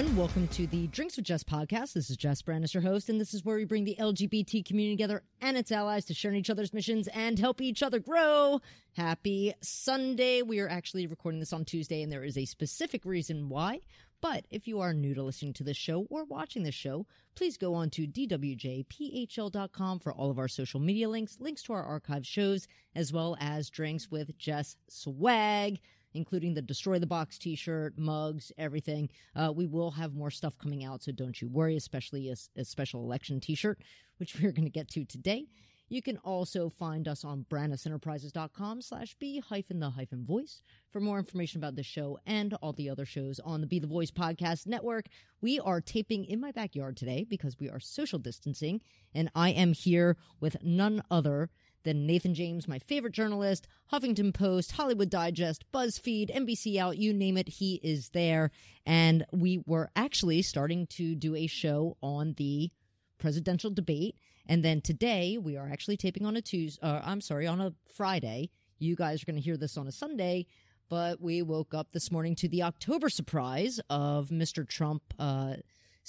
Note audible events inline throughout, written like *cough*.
Everyone, welcome to the Drinks with Jess podcast. This is Jess Branas, your host, and this is where we bring the LGBT community together and its allies to share in each other's missions and help each other grow. Happy Sunday. We are actually recording this on Tuesday, and there is a specific reason why. But if you are new to listening to this show or watching this show, please go on to dwjphl.com for all of our social media links, links to our archive shows, as well as Drinks with Jess swag including the Destroy the Box t shirt, mugs, everything. Uh, we will have more stuff coming out, so don't you worry, especially a, a special election t shirt, which *laughs* we're going to get to today. You can also find us on branasenterprises.com slash b hyphen the hyphen voice for more information about this show and all the other shows on the Be the Voice podcast network. We are taping in my backyard today because we are social distancing, and I am here with none other than Nathan James, my favorite journalist, Huffington Post, Hollywood Digest, BuzzFeed, NBC Out, you name it, he is there. And we were actually starting to do a show on the presidential debate. And then today we are actually taping on a Tuesday, uh, I'm sorry, on a Friday. You guys are going to hear this on a Sunday. But we woke up this morning to the October surprise of Mr. Trump uh,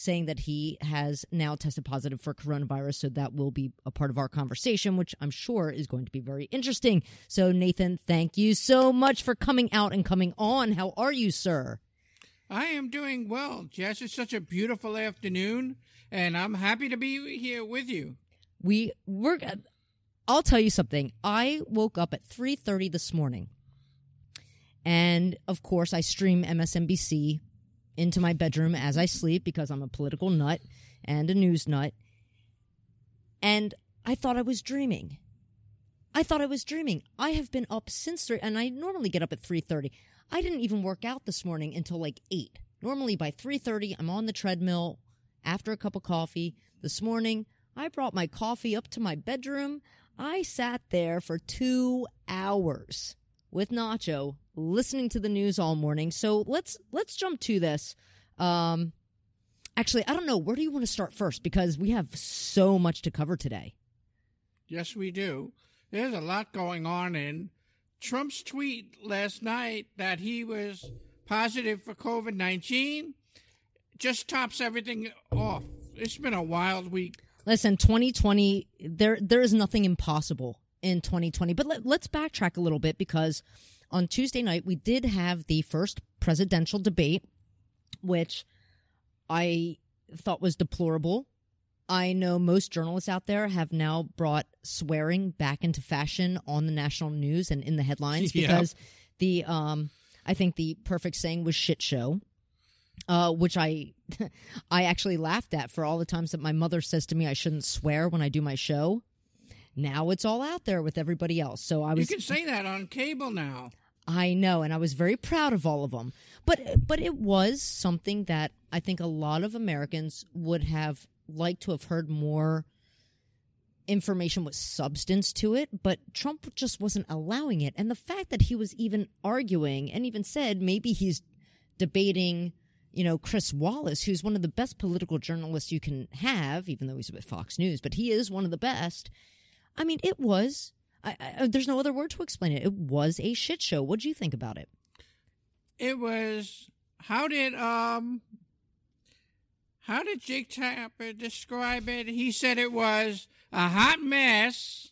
saying that he has now tested positive for coronavirus. So that will be a part of our conversation, which I'm sure is going to be very interesting. So, Nathan, thank you so much for coming out and coming on. How are you, sir? I am doing well, Jess. It's such a beautiful afternoon, and I'm happy to be here with you. We were. I'll tell you something. I woke up at 3:30 this morning, and of course, I stream MSNBC into my bedroom as I sleep because I'm a political nut and a news nut. And I thought I was dreaming. I thought I was dreaming. I have been up since three, and I normally get up at three thirty. I didn't even work out this morning until like eight. Normally by three thirty, I'm on the treadmill after a cup of coffee. This morning, I brought my coffee up to my bedroom. I sat there for two hours with Nacho listening to the news all morning. So let's let's jump to this. Um, actually, I don't know where do you want to start first because we have so much to cover today. Yes, we do. There's a lot going on in Trump's tweet last night that he was positive for COVID 19 just tops everything off. It's been a wild week. Listen, 2020, there there is nothing impossible in 2020. But let, let's backtrack a little bit because on Tuesday night we did have the first presidential debate, which I thought was deplorable. I know most journalists out there have now brought swearing back into fashion on the national news and in the headlines *laughs* Yeah. because the um I think the perfect saying was shit show. Uh, which I *laughs* I actually laughed at for all the times that my mother says to me I shouldn't swear when I do my show. Now it's all out there with everybody else. So I was You can say that on cable now. I know, and I was very proud of all of them. But but it was something that I think a lot of Americans would have liked to have heard more information with substance to it, but Trump just wasn't allowing it. And the fact that he was even arguing and even said maybe he's debating, you know, Chris Wallace, who's one of the best political journalists you can have, even though he's with Fox News, but he is one of the best. I mean, it was. I, I, there's no other word to explain it. It was a shit show. What do you think about it? It was how did um how did Jake Tapper describe it? He said it was a hot mess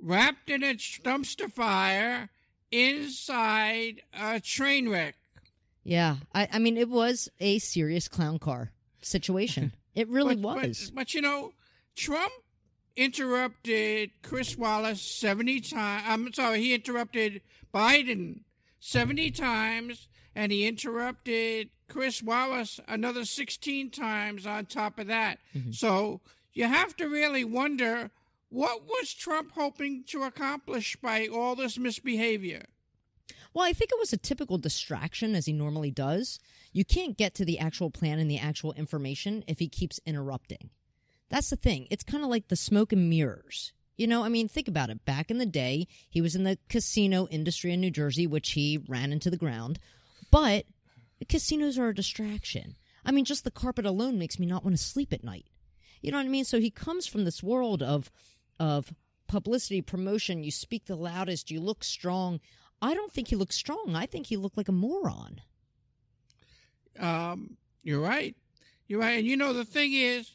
wrapped in a dumpster fire inside a train wreck. Yeah, I, I mean, it was a serious clown car situation. *laughs* It really but, was. But, but you know, Trump interrupted Chris Wallace 70 times. I'm sorry, he interrupted Biden 70 times and he interrupted Chris Wallace another 16 times on top of that. Mm-hmm. So you have to really wonder what was Trump hoping to accomplish by all this misbehavior? Well, I think it was a typical distraction, as he normally does. You can't get to the actual plan and the actual information if he keeps interrupting. That's the thing. It's kind of like the smoke and mirrors. You know, I mean, think about it. Back in the day, he was in the casino industry in New Jersey, which he ran into the ground. But casinos are a distraction. I mean, just the carpet alone makes me not want to sleep at night. You know what I mean? So he comes from this world of of publicity, promotion. You speak the loudest. You look strong. I don't think he looks strong. I think he looked like a moron. Um, you're right. You're right. And you know, the thing is,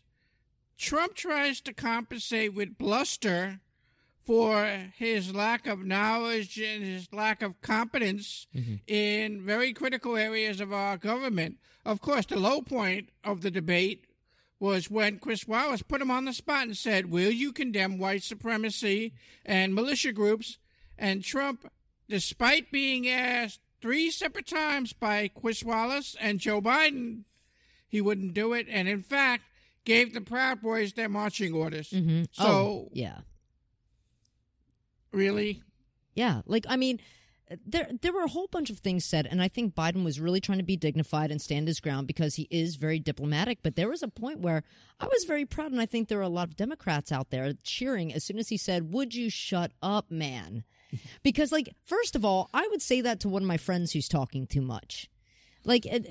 Trump tries to compensate with bluster for his lack of knowledge and his lack of competence mm-hmm. in very critical areas of our government. Of course, the low point of the debate was when Chris Wallace put him on the spot and said, Will you condemn white supremacy and militia groups? And Trump, despite being asked three separate times by Chris Wallace and Joe Biden, he wouldn't do it. And in fact, gave the Proud Boys their marching orders. Mm-hmm. So, oh, yeah, really? yeah. Like, I mean, there there were a whole bunch of things said, and I think Biden was really trying to be dignified and stand his ground because he is very diplomatic. But there was a point where I was very proud, and I think there were a lot of Democrats out there cheering as soon as he said, "Would you shut up, man?" *laughs* Because, like, first of all, I would say that to one of my friends who's talking too much. Like, it,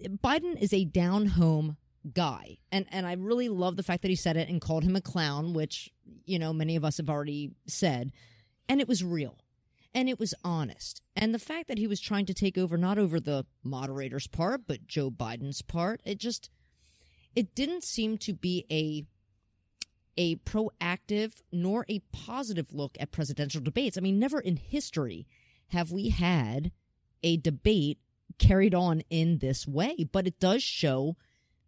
it, Biden is a down home guy, and and I really love the fact that he said it and called him a clown, which you know many of us have already said, and it was real and it was honest. And the fact that he was trying to take over not over the moderator's part, but Joe Biden's part, it just it didn't seem to be a a proactive nor a positive look at presidential debates. I mean, never in history have we had a debate carried on in this way, but it does show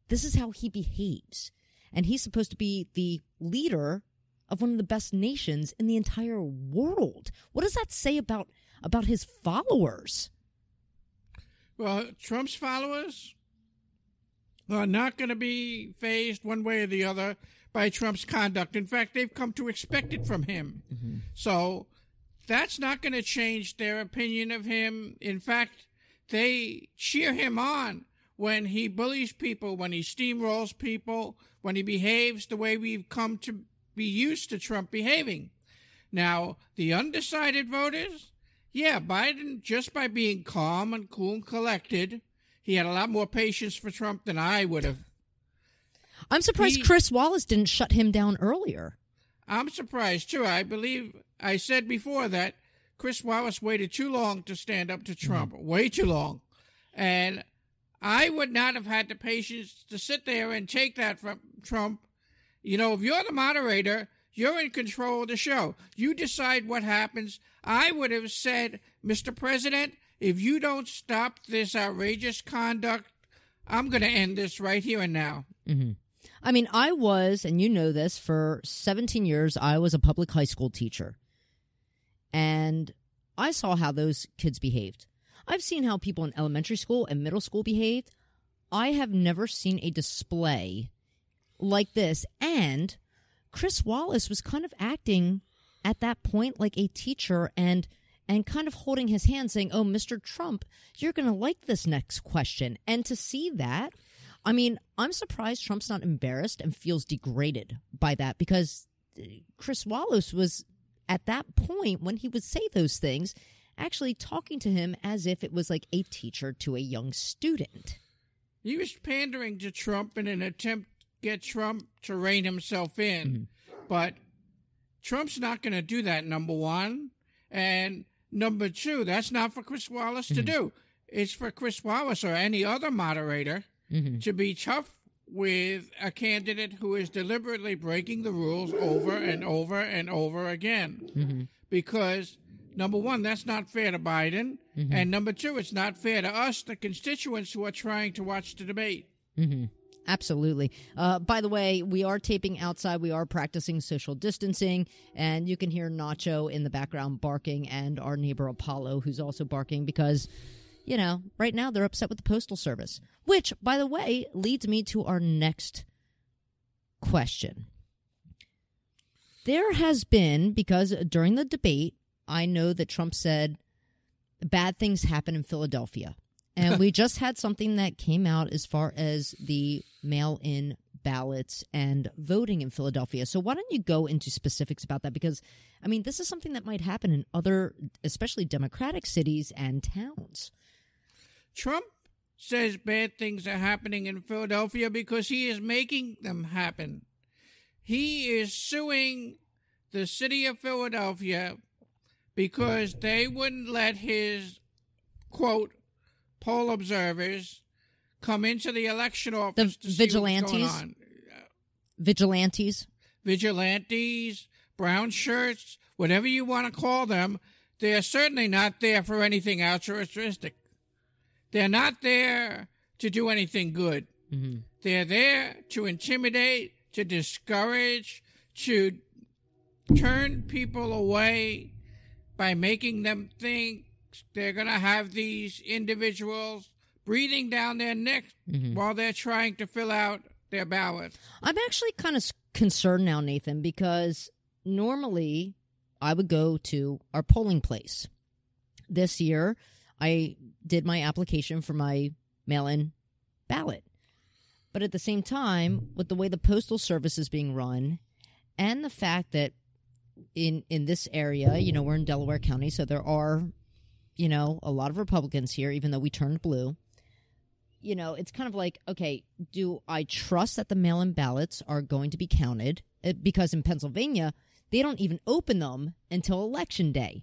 this is how he behaves. And he's supposed to be the leader of one of the best nations in the entire world. What does that say about about his followers? Well, Trump's followers are not going to be fazed one way or the other by Trump's conduct. In fact, they've come to expect it from him. Mm-hmm. So that's not going to change their opinion of him. In fact, they cheer him on when he bullies people, when he steamrolls people, when he behaves the way we've come to be used to Trump behaving. Now, the undecided voters, yeah, Biden, just by being calm and cool and collected, he had a lot more patience for Trump than I would have. I'm surprised He- Chris Wallace didn't shut him down earlier. I'm surprised too. I believe I said before that Chris Wallace waited too long to stand up to Trump, mm-hmm. way too long. And I would not have had the patience to sit there and take that from Trump. You know, if you're the moderator, you're in control of the show. You decide what happens. I would have said, Mr. President, if you don't stop this outrageous conduct, I'm going to end this right here and now. Mm-hmm. I mean, I was, and you know this, for 17 years, I was a public high school teacher. And I saw how those kids behaved. I've seen how people in elementary school and middle school behaved. I have never seen a display like this. And Chris Wallace was kind of acting at that point like a teacher and and kind of holding his hand saying, "Oh, Mr. Trump, you're going to like this next question." And to see that, I mean, I'm surprised Trump's not embarrassed and feels degraded by that because Chris Wallace was at that point when he would say those things actually talking to him as if it was like a teacher to a young student. He was pandering to Trump in an attempt to get Trump to rein himself in. Mm-hmm. But Trump's not going to do that, number one. And number two, that's not for Chris Wallace to mm-hmm. do. It's for Chris Wallace or any other moderator mm-hmm. to be tough with a candidate who is deliberately breaking the rules over and over and over again. Because, number one, that's not fair to Biden. And number two, it's not fair to us, the constituents who are trying to watch the debate. Absolutely. Uh, by the way, we are taping outside. We are practicing social distancing, and you can hear Nacho in the background barking, and our neighbor Apollo, who's also barking because you know, right now they're upset with the Postal Service, which, by the way, leads me to our next question. There has been, because during the debate, I know that Trump said bad things happen in Philadelphia. And we *laughs* just had something that came out as far as the mail in ballots and voting in Philadelphia. So why don't you go into specifics about that? Because, I mean, this is something that might happen in other, especially Democratic cities and towns. Trump says bad things are happening in Philadelphia because he is making them happen. He is suing the city of Philadelphia because they wouldn't let his quote poll observers come into the election office to see what's going vigilantes? on. Vigilantes. Vigilantes, brown shirts, whatever you want to call them, they're certainly not there for anything altruistic. They're not there to do anything good. Mm-hmm. They're there to intimidate, to discourage, to turn people away by making them think they're going to have these individuals breathing down their neck mm-hmm. while they're trying to fill out their ballot. I'm actually kind of concerned now, Nathan, because normally I would go to our polling place. This year, I did my application for my mail in ballot. But at the same time, with the way the postal service is being run and the fact that in in this area, you know, we're in Delaware County, so there are, you know, a lot of Republicans here even though we turned blue. You know, it's kind of like, okay, do I trust that the mail-in ballots are going to be counted? Uh, Because in Pennsylvania, they don't even open them until election day.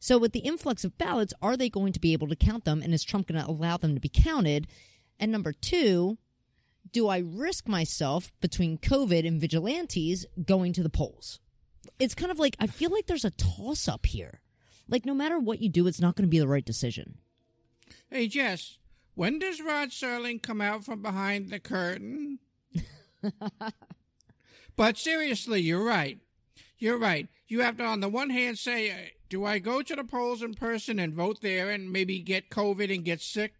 So, with the influx of ballots, are they going to be able to count them? And is Trump going to allow them to be counted? And number two, do I risk myself between COVID and vigilantes going to the polls? It's kind of like I feel like there's a toss up here. Like, no matter what you do, it's not going to be the right decision. Hey, Jess, when does Rod Serling come out from behind the curtain? *laughs* but seriously, you're right. You're right. You have to, on the one hand, say, uh, do I go to the polls in person and vote there and maybe get COVID and get sick?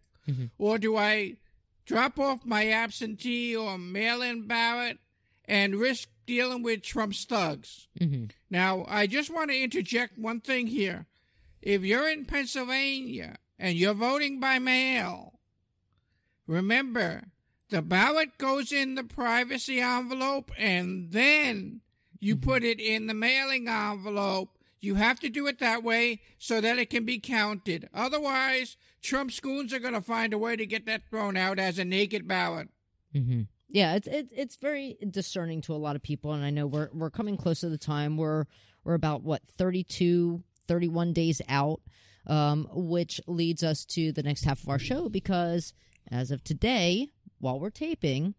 Or do I drop off my absentee or mail in ballot and risk dealing with Trump's thugs? Mm-hmm. Now, I just want to interject one thing here. If you're in Pennsylvania and you're voting by mail, remember the ballot goes in the privacy envelope and then you mm-hmm. put it in the mailing envelope. You have to do it that way so that it can be counted. Otherwise, Trump goons are going to find a way to get that thrown out as a naked ballot. Mm-hmm. Yeah, it's it's it's very discerning to a lot of people, and I know we're we're coming close to the time. We're we're about what 32, 31 days out, um, which leads us to the next half of our show because as of today, while we're taping,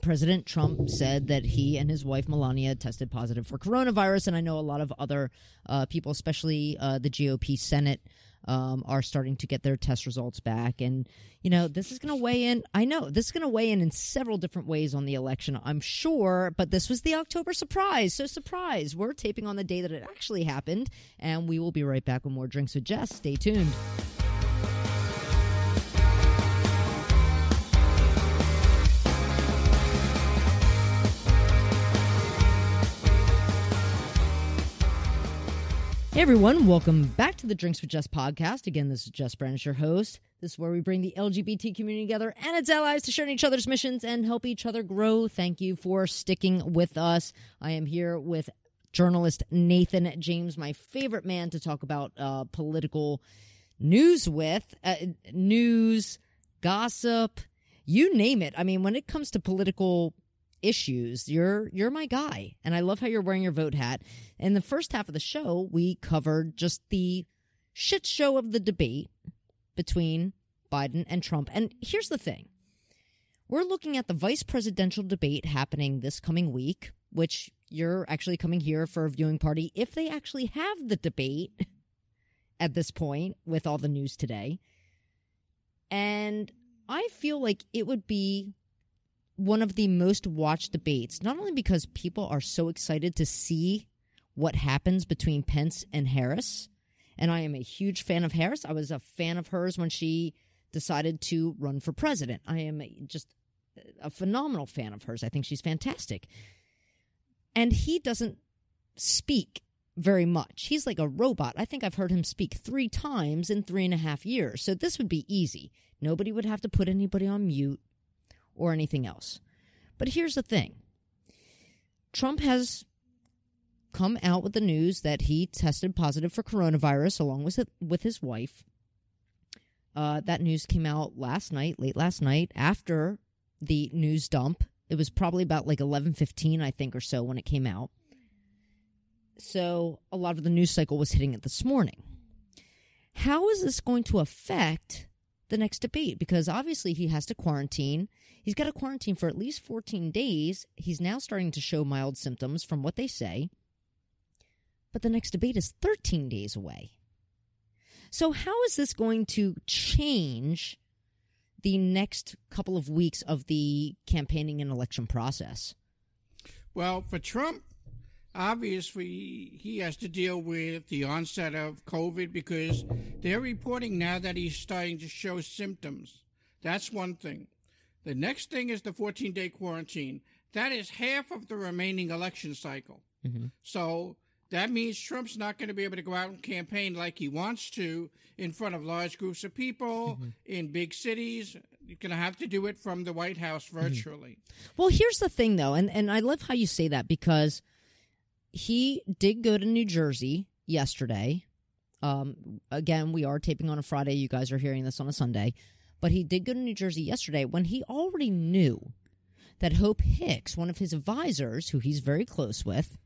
President Trump said that he and his wife Melania tested positive for coronavirus, and I know a lot of other uh, people, especially uh, the GOP Senate, um, are starting to get their test results back. And you know, this is going to weigh in. I know this is going to weigh in in several different ways on the election. I'm sure, but this was the October surprise. So surprise! We're taping on the day that it actually happened, and we will be right back with more drinks with Jess. Stay tuned. Hey everyone, welcome back to the Drinks with Jess podcast. Again, this is Jess Branas, your host. This is where we bring the LGBT community together and its allies to share in each other's missions and help each other grow. Thank you for sticking with us. I am here with journalist Nathan James, my favorite man to talk about uh, political news with, uh, news, gossip, you name it. I mean, when it comes to political issues, you're you're my guy, and I love how you're wearing your vote hat. In the first half of the show, we covered just the shit show of the debate between Biden and Trump. And here's the thing: we're looking at the vice presidential debate happening this coming week, which you're actually coming here for a viewing party if they actually have the debate at this point with all the news today. And I feel like it would be one of the most watched debates, not only because people are so excited to see what happens between Pence and Harris And I am a huge fan of Harris. I was a fan of hers when she decided to run for president. I am just a phenomenal fan of hers. I think she's fantastic. And he doesn't speak very much. He's like a robot. I think I've heard him speak three times in three and a half years. So this would be easy. Nobody would have to put anybody on mute or anything else. But here's the thing Trump has come out with the news that he tested positive for coronavirus along with, with his wife. Uh, that news came out last night, late last night, after the news dump. It was probably about like 11:15 I think or so when it came out. So a lot of the news cycle was hitting it this morning. How is this going to affect the next debate? Because obviously he has to quarantine. He's got to quarantine for at least 14 days. He's now starting to show mild symptoms from what they say. But the next debate is 13 days away. So, how is this going to change the next couple of weeks of the campaigning and election process? Well, for Trump, obviously he has to deal with the onset of COVID because they're reporting now that he's starting to show symptoms. That's one thing. The next thing is the 14 day quarantine. That is half of the remaining election cycle. Mm-hmm. So that means Trump's not going to be able to go out and campaign like he wants to in front of large groups of people mm-hmm. in big cities. You're going to have to do it from the White House mm-hmm. virtually. Mm-hmm. Well, here's the thing, though, and, and I love how you say that because he did go to New Jersey yesterday. Um, again, we are taping on a Friday. You guys are hearing this on a Sunday. But he did go to New Jersey yesterday when he already knew that Hope Hicks, one of his advisors, who he's very close with,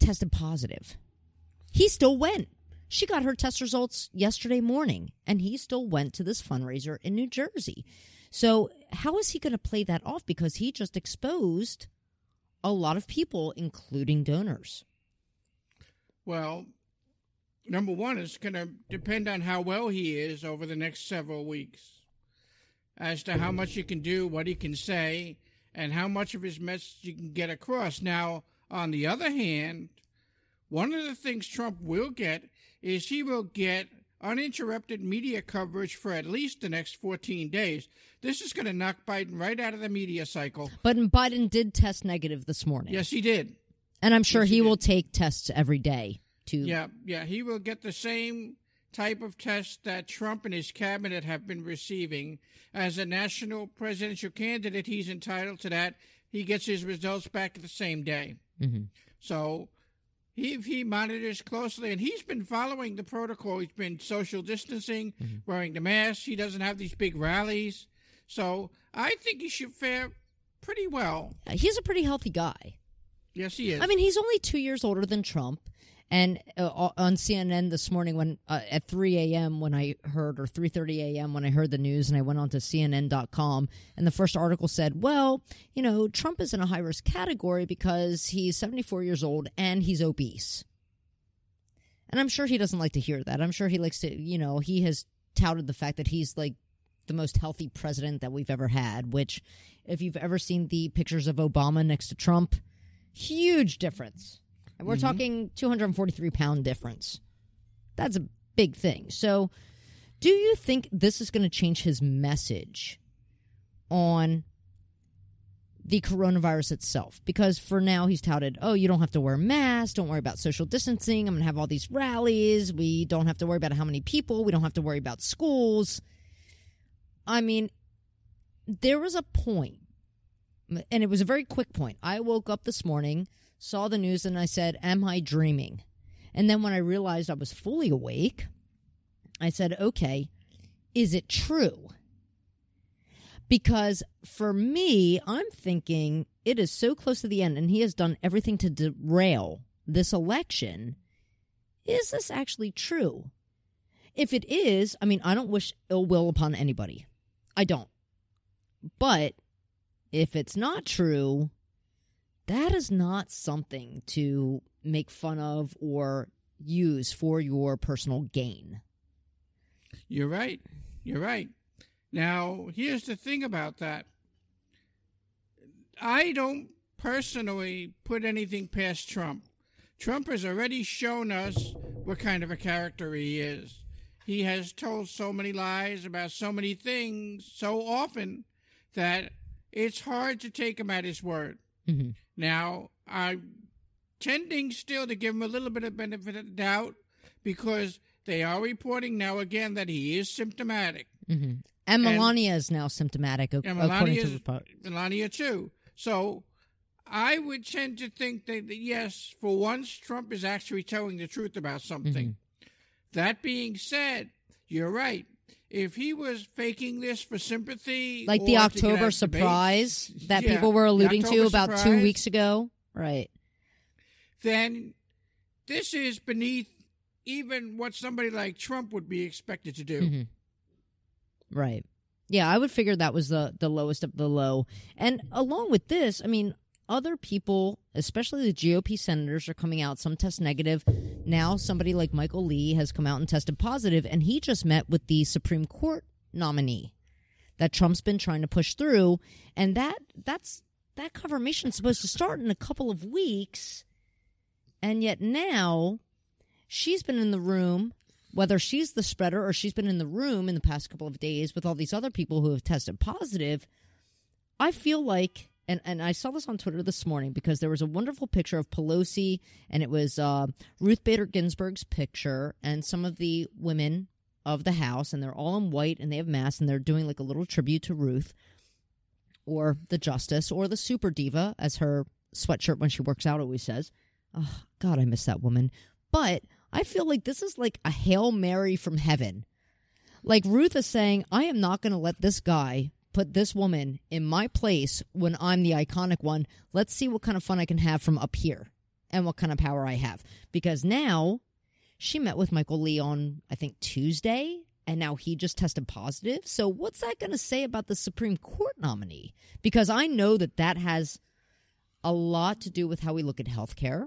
tested positive. He still went. She got her test results yesterday morning, and he still went to this fundraiser in New Jersey. So, how is he going to play that off? Because he just exposed a lot of people, including donors. Well, number one, it's going to depend on how well he is over the next several weeks as to how much he can do, what he can say, and how much of his message he can get across. Now, on the other hand, one of the things Trump will get is he will get uninterrupted media coverage for at least the next 14 days. This is going to knock Biden right out of the media cycle. But Biden did test negative this morning. Yes, he did. And I'm sure yes, he, he will take tests every day to Yeah, yeah, he will get the same type of test that Trump and his cabinet have been receiving. As a national presidential candidate, he's entitled to that. He gets his results back the same day. Mm-hmm. So he he monitors closely, and he's been following the protocol. He's been social distancing, mm-hmm. wearing the mask. He doesn't have these big rallies, so I think he should fare pretty well. He's a pretty healthy guy. Yes, he is. I mean, he's only two years older than Trump. And uh, on CNN this morning, when uh, at 3 a.m. when I heard, or 3:30 a.m. when I heard the news, and I went on to CNN.com, and the first article said, "Well, you know, Trump is in a high risk category because he's 74 years old and he's obese." And I'm sure he doesn't like to hear that. I'm sure he likes to, you know, he has touted the fact that he's like the most healthy president that we've ever had. Which, if you've ever seen the pictures of Obama next to Trump, huge difference and we're mm-hmm. talking 243 pound difference. That's a big thing. So, do you think this is going to change his message on the coronavirus itself? Because for now, he's touted, oh, you don't have to wear masks. Don't worry about social distancing. I'm going to have all these rallies. We don't have to worry about how many people. We don't have to worry about schools. I mean, there was a point, and it was a very quick point. I woke up this morning saw the news, and I said, Am I dreaming? And then when I realized I was fully awake, I said, Okay, is it true? Because for me, I'm thinking it is so close to the end, and he has done everything to derail this election. Is this actually true? If it is, I mean, I don't wish ill will upon anybody. I don't. But if it's not true, that is not something to make fun of or use for your personal gain. You're right. You're right. Now, here's the thing about that. I don't personally put anything past Trump. Trump has already shown us what kind of a character he is. He has told so many lies about so many things so often that it's hard to take him at his word. Mhm. Now, I'm tending still to give him a little bit of benefit of doubt because they are reporting now again that he is symptomatic. hmm And Melania is now symptomatic, And according Melania, to. Melania too. So I would tend to think that, that, yes, for once, Trump is actually telling the truth about something. Mm-hmm. That being said, you're right. If he was faking this for sympathy, Like the or to get October of debate, surprise that yeah, people were alluding to about two weeks ago. Right. then this is beneath even what somebody like Trump would be expected to do. Mhm. Right. Yeah, I would figure that was the the lowest of the low. And along with this, I mean, other people, especially the GOP senators, are coming out. Some test negative. Now, somebody like Michael Lee has come out and tested positive, and he just met with the Supreme Court nominee that Trump's been trying to push through, and that that's that confirmation is supposed to start in a couple of weeks, and yet now she's been in the room whether she's the spreader or she's been in the room in the past couple of days with all these other people who have tested positive, I feel like, and, and I saw this on Twitter this morning because there was a wonderful picture of Pelosi, and it was uh, Ruth Bader Ginsburg's picture, and some of the women of the House, and they're all in white and they have masks, and they're doing like a little tribute to Ruth or the Justice or the Super Diva, as her sweatshirt when she works out always says. Oh, God, I miss that woman. But I feel like this is like a Hail Mary from heaven. Like Ruth is saying, I am not going to let this guy put this woman in my place when I'm the iconic one. Let's see what kind of fun I can have from up here and what kind of power I have. Because now she met with Michael Lee on, I think, Tuesday, and now he just tested positive. So what's that going to say about the Supreme Court nominee? Because I know that that has a lot to do with how we look at healthcare.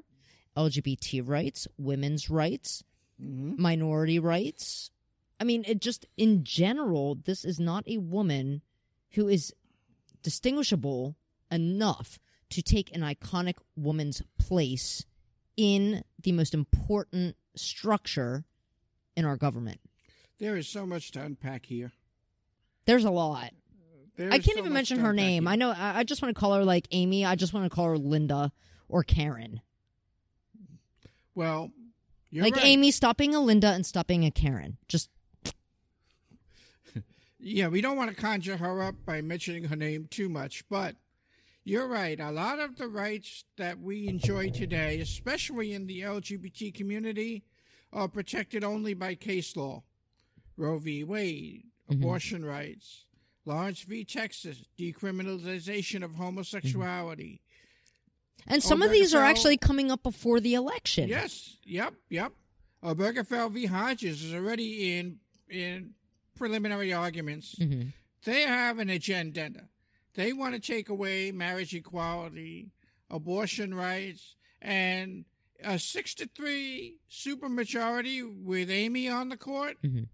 LGBT rights, women's rights, mm-hmm. minority rights. I mean, it just in general, this is not a woman who is distinguishable enough to take an iconic woman's place in the most important structure in our government. There is so much to unpack here. There's a lot. There I can't so even mention her name. here. I know. I I just want to call her like Amy. I just want to call her Linda or Karen. Well, you're like right. Amy, stop being a Linda and stop being a Karen. Just Yeah, we don't want to conjure her up by mentioning her name too much, but you're right. A lot of the rights that we enjoy today, especially in the LGBT community, are protected only by case law. Roe v. Wade, mm-hmm. abortion rights, Lawrence v. Texas, decriminalization of homosexuality. and some of these are actually coming up before the election. Yes, yep, yep. Obergefell v. Hodges is already in in preliminary arguments. Mhm. They have an agenda. They want to take away marriage equality, abortion rights, and a six to three supermajority with Amy on the court. Mhm.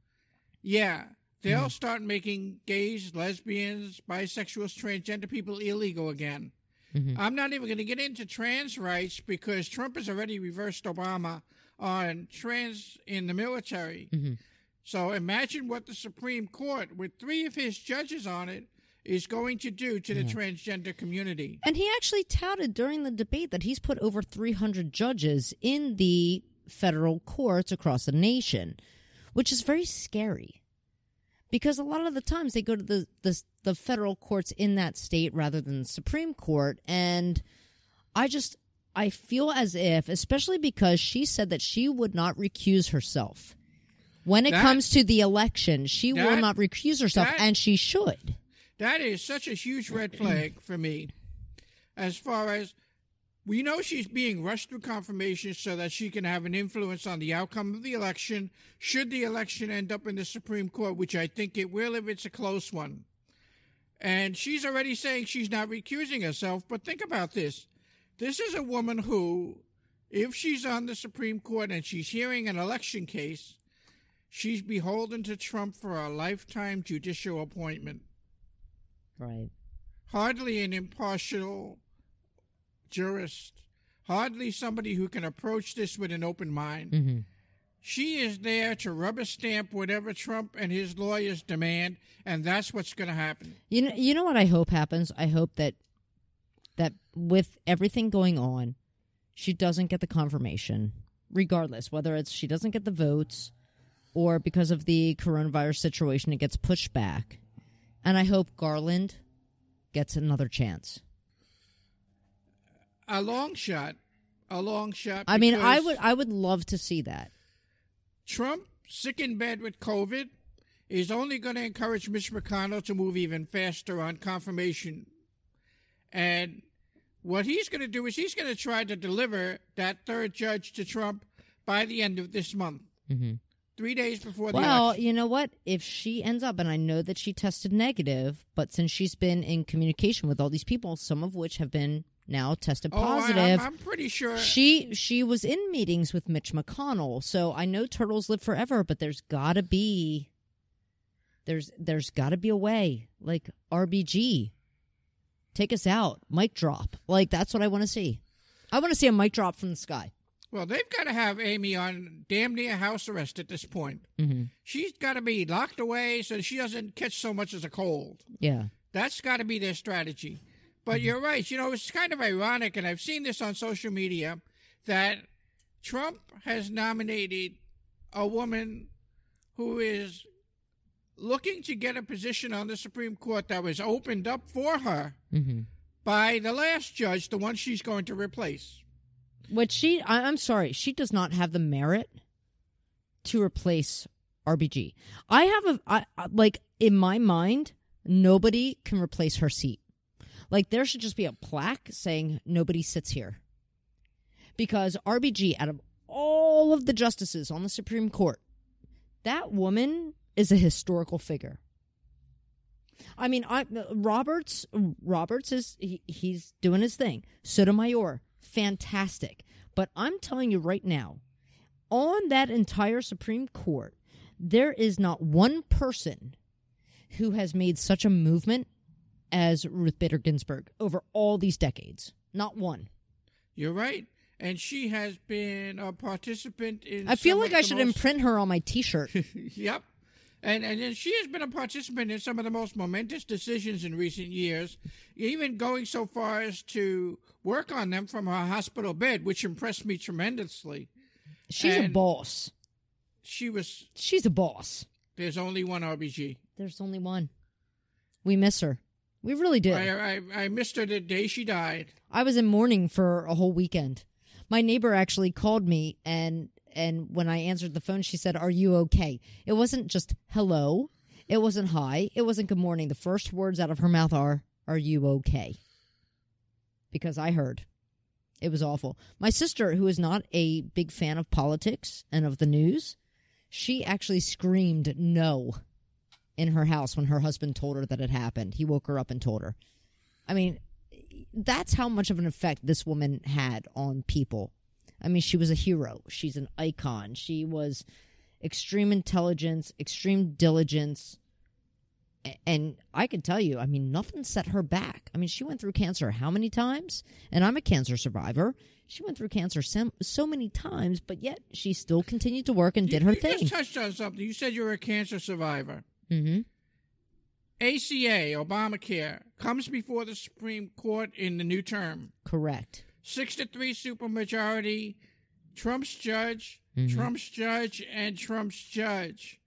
Yeah, they'll start making gays, lesbians, bisexuals, transgender people illegal again. Mhm. I'm not even going to get into trans rights because Trump has already reversed Obama on trans in the military. Mhm. So imagine what the Supreme Court, with three of his judges on it, is going to do to the transgender community. And he actually touted during the debate that he's put over 300 judges in the federal courts across the nation, which is very scary. Because a lot of the times they go to the, the, the federal courts in that state rather than the Supreme Court. And I just, I feel as if, especially because she said that she would not recuse herself. When it That- comes to the election, she will not recuse herself, that- and she should. That is such a huge red flag for me. As far as we know, she's being rushed through confirmation so that she can have an influence on the outcome of the election, should the election end up in the Supreme Court, which I think it will if it's a close one. And she's already saying she's not recusing herself, but think about this. This is a woman who, if she's on the Supreme Court and she's hearing an election case, she's beholden to Trump for a lifetime judicial appointment Right. hardly an impartial jurist, hardly somebody who can approach this with an open mind. hmm She is there to rubber stamp whatever Trump and his lawyers demand, and that's what's going to happen. You know, you know what I hope happens. I hope that that with everything going on, she doesn't get the confirmation, regardless whether it's she doesn't get the votes or because of the coronavirus situation it gets pushed back. And I hope Garland gets another chance. A long shot, a long shot. I mean, I would I would love to see that. Trump, sick in bed with COVID, is only going to encourage Mitch McConnell to move even faster on confirmation. And what he's going to do is he's going to try to deliver that third judge to Trump by the end of this month. Mm-hmm. Three days before the Well, election. you know what? If she ends up, and I know that she tested negative, but since she's been in communication with all these people, some of which have been now tested Oh, I- I'm- positive, I'm, pretty sure. she she was in meetings with Mitch McConnell. So I know turtles live forever, but there's got to be there's there's got to be a way, like RBG, take us out, mic drop. Like that's what I want to see. I want to see a mic drop from the sky. Well, they've got to have Amy on damn near house arrest at this point. Mm-hmm. She's got to be locked away so she doesn't catch so much as a cold. Yeah. That's got to be their strategy. But you're right. You know, it's kind of ironic, and I've seen this on social media, that Trump has nominated a woman who is looking to get a position on the Supreme Court that was opened up for her Mm-hmm. by the last judge, the one she's going to replace. What she, I, I'm sorry, she does not have the merit to replace RBG. I have a, I- like, in my mind, nobody can replace her seat. Like, there should just be a plaque saying nobody sits here. Because RBG, out of all of the justices on the Supreme Court, that woman is a historical figure. I mean, I Roberts Roberts is he, he's doing his thing. Sotomayor, fantastic. But I'm telling you right now, on that entire Supreme Court, there is not one person who has made such a movement as Ruth Bader Ginsburg over all these decades. Not one. You're right. And she has been a participant in. I feel like I should most- imprint her on my T-shirt. *laughs* yep. And and then she has been a participant in some of the most momentous decisions in recent years, even going so far as to work on them from her hospital bed, which impressed me tremendously. She's a boss. She was She's a boss. there's only one RBG. There's only one. We miss her. We really do. I, I I missed her the day she died. I was in mourning for a whole weekend. My neighbor actually called me and and when I answered the phone she said, "Are you okay?" It wasn't just hello. It wasn't hi. It wasn't good morning. The first words out of her mouth are, "Are you okay?" Because I heard. It was awful. My sister, who is not a big fan of politics and of the news, she actually screamed no in her house when her husband told her that it happened. He woke her up and told her. I mean, that's how much of an effect this woman had on people. I mean, she was a hero. She's an icon. She was extreme intelligence, extreme diligence. And I can tell you, I mean, nothing set her back. I mean, she went through cancer how many times? And I'm a cancer survivor. She went through cancer so, so many times, but yet she still continued to work and did her you thing. just touched on something. You said you're a cancer survivor. Mm-hmm. ACA, Obamacare, comes before the Supreme Court in the new term. Correct. Six to three supermajority. Trump's judge, Mm-hmm. Trump's judge, and Trump's judge.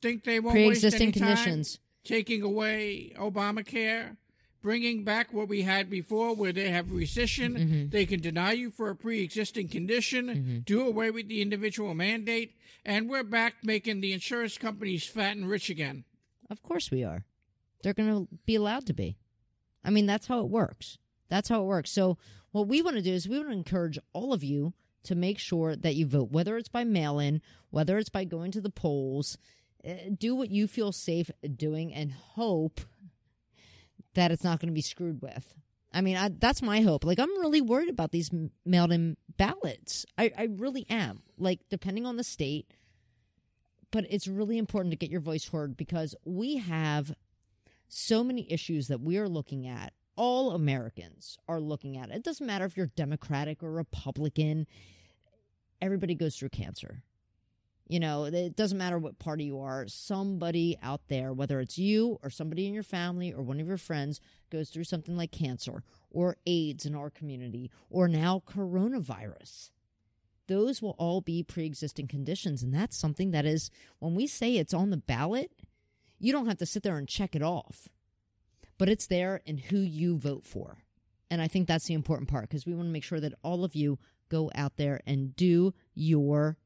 Think they won't waste Pre-existing any time conditions. taking away Obamacare, bringing back what we had before, where they have rescission. Mm-hmm. They can deny you for a pre-existing condition, do away with the individual mandate, and we're back making the insurance companies fat and rich again. Of course we are. They're going to be allowed to be. I mean, that's how it works. That's how it works. So, what we want to do is we want to encourage all of you to make sure that you vote, whether it's by mail in, whether it's by going to the polls. Eh, Do what you feel safe doing and hope that it's not going to be screwed with. I mean, I, that's my hope. Like, I'm really worried about these mailed in ballots. I, I really am. Like, depending on the state, but it's really important to get your voice heard because we have so many issues that we are looking at. All Americans are looking at. It It doesn't matter if you're Democratic or Republican. Everybody goes through cancer. You know, it doesn't matter what party you are, somebody out there, whether it's you or somebody in your family or one of your friends, goes through something like cancer or AIDS in our community or now coronavirus. Those will all be pre existing conditions. And that's something that is, when we say it's on the ballot, you don't have to sit there and check it off, but it's there in who you vote for. And I think that's the important part because we want to make sure that all of you go out there and do your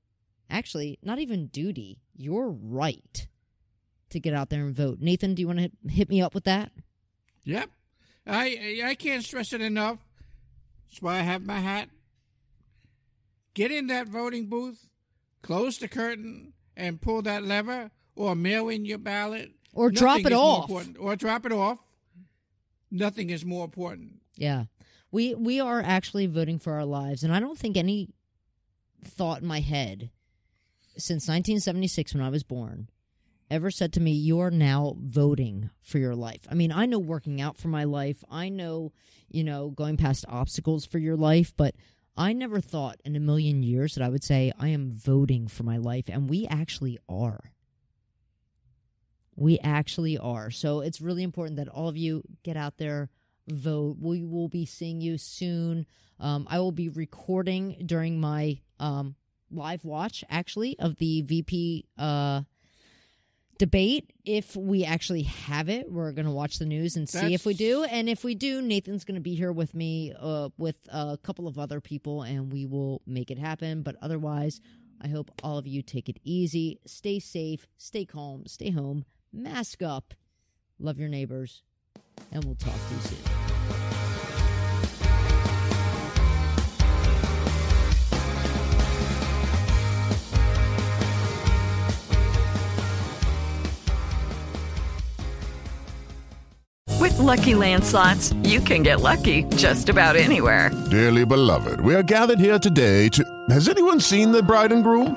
actually not even duty, your right to get out there and vote. Nathan, do you want to hit, me up with that? Yep. I I can't stress it enough. That's why I have my hat. Get in that voting booth, close the curtain, and pull that lever, or mail in your ballot, or Nothing drop it off, or drop it off. Nothing is more important. Yeah, we we are actually voting for our lives, and I don't think any thought in my head since 1976 when I was born ever said to me, You are now voting for your life. I mean, I know working out for my life, I know, you know, going past obstacles for your life, but I never thought in a million years that I would say, I am voting for my life. And we actually are. We actually are. So it's really important that all of you get out there, vote. We will be seeing you soon. Um, I will be recording during my um, live watch actually of the VP uh, debate. If we actually have it, we're going to watch the news and see That's... if we do. And if we do, Nathan's going to be here with me uh, with a couple of other people, and we will make it happen. But otherwise, I hope all of you take it easy, stay safe, stay calm, stay home, mask up, love your neighbors, and we'll talk to you soon. With Lucky Land slots, you can get lucky just about anywhere. Dearly beloved, we are gathered here today to. Has anyone seen the bride and groom?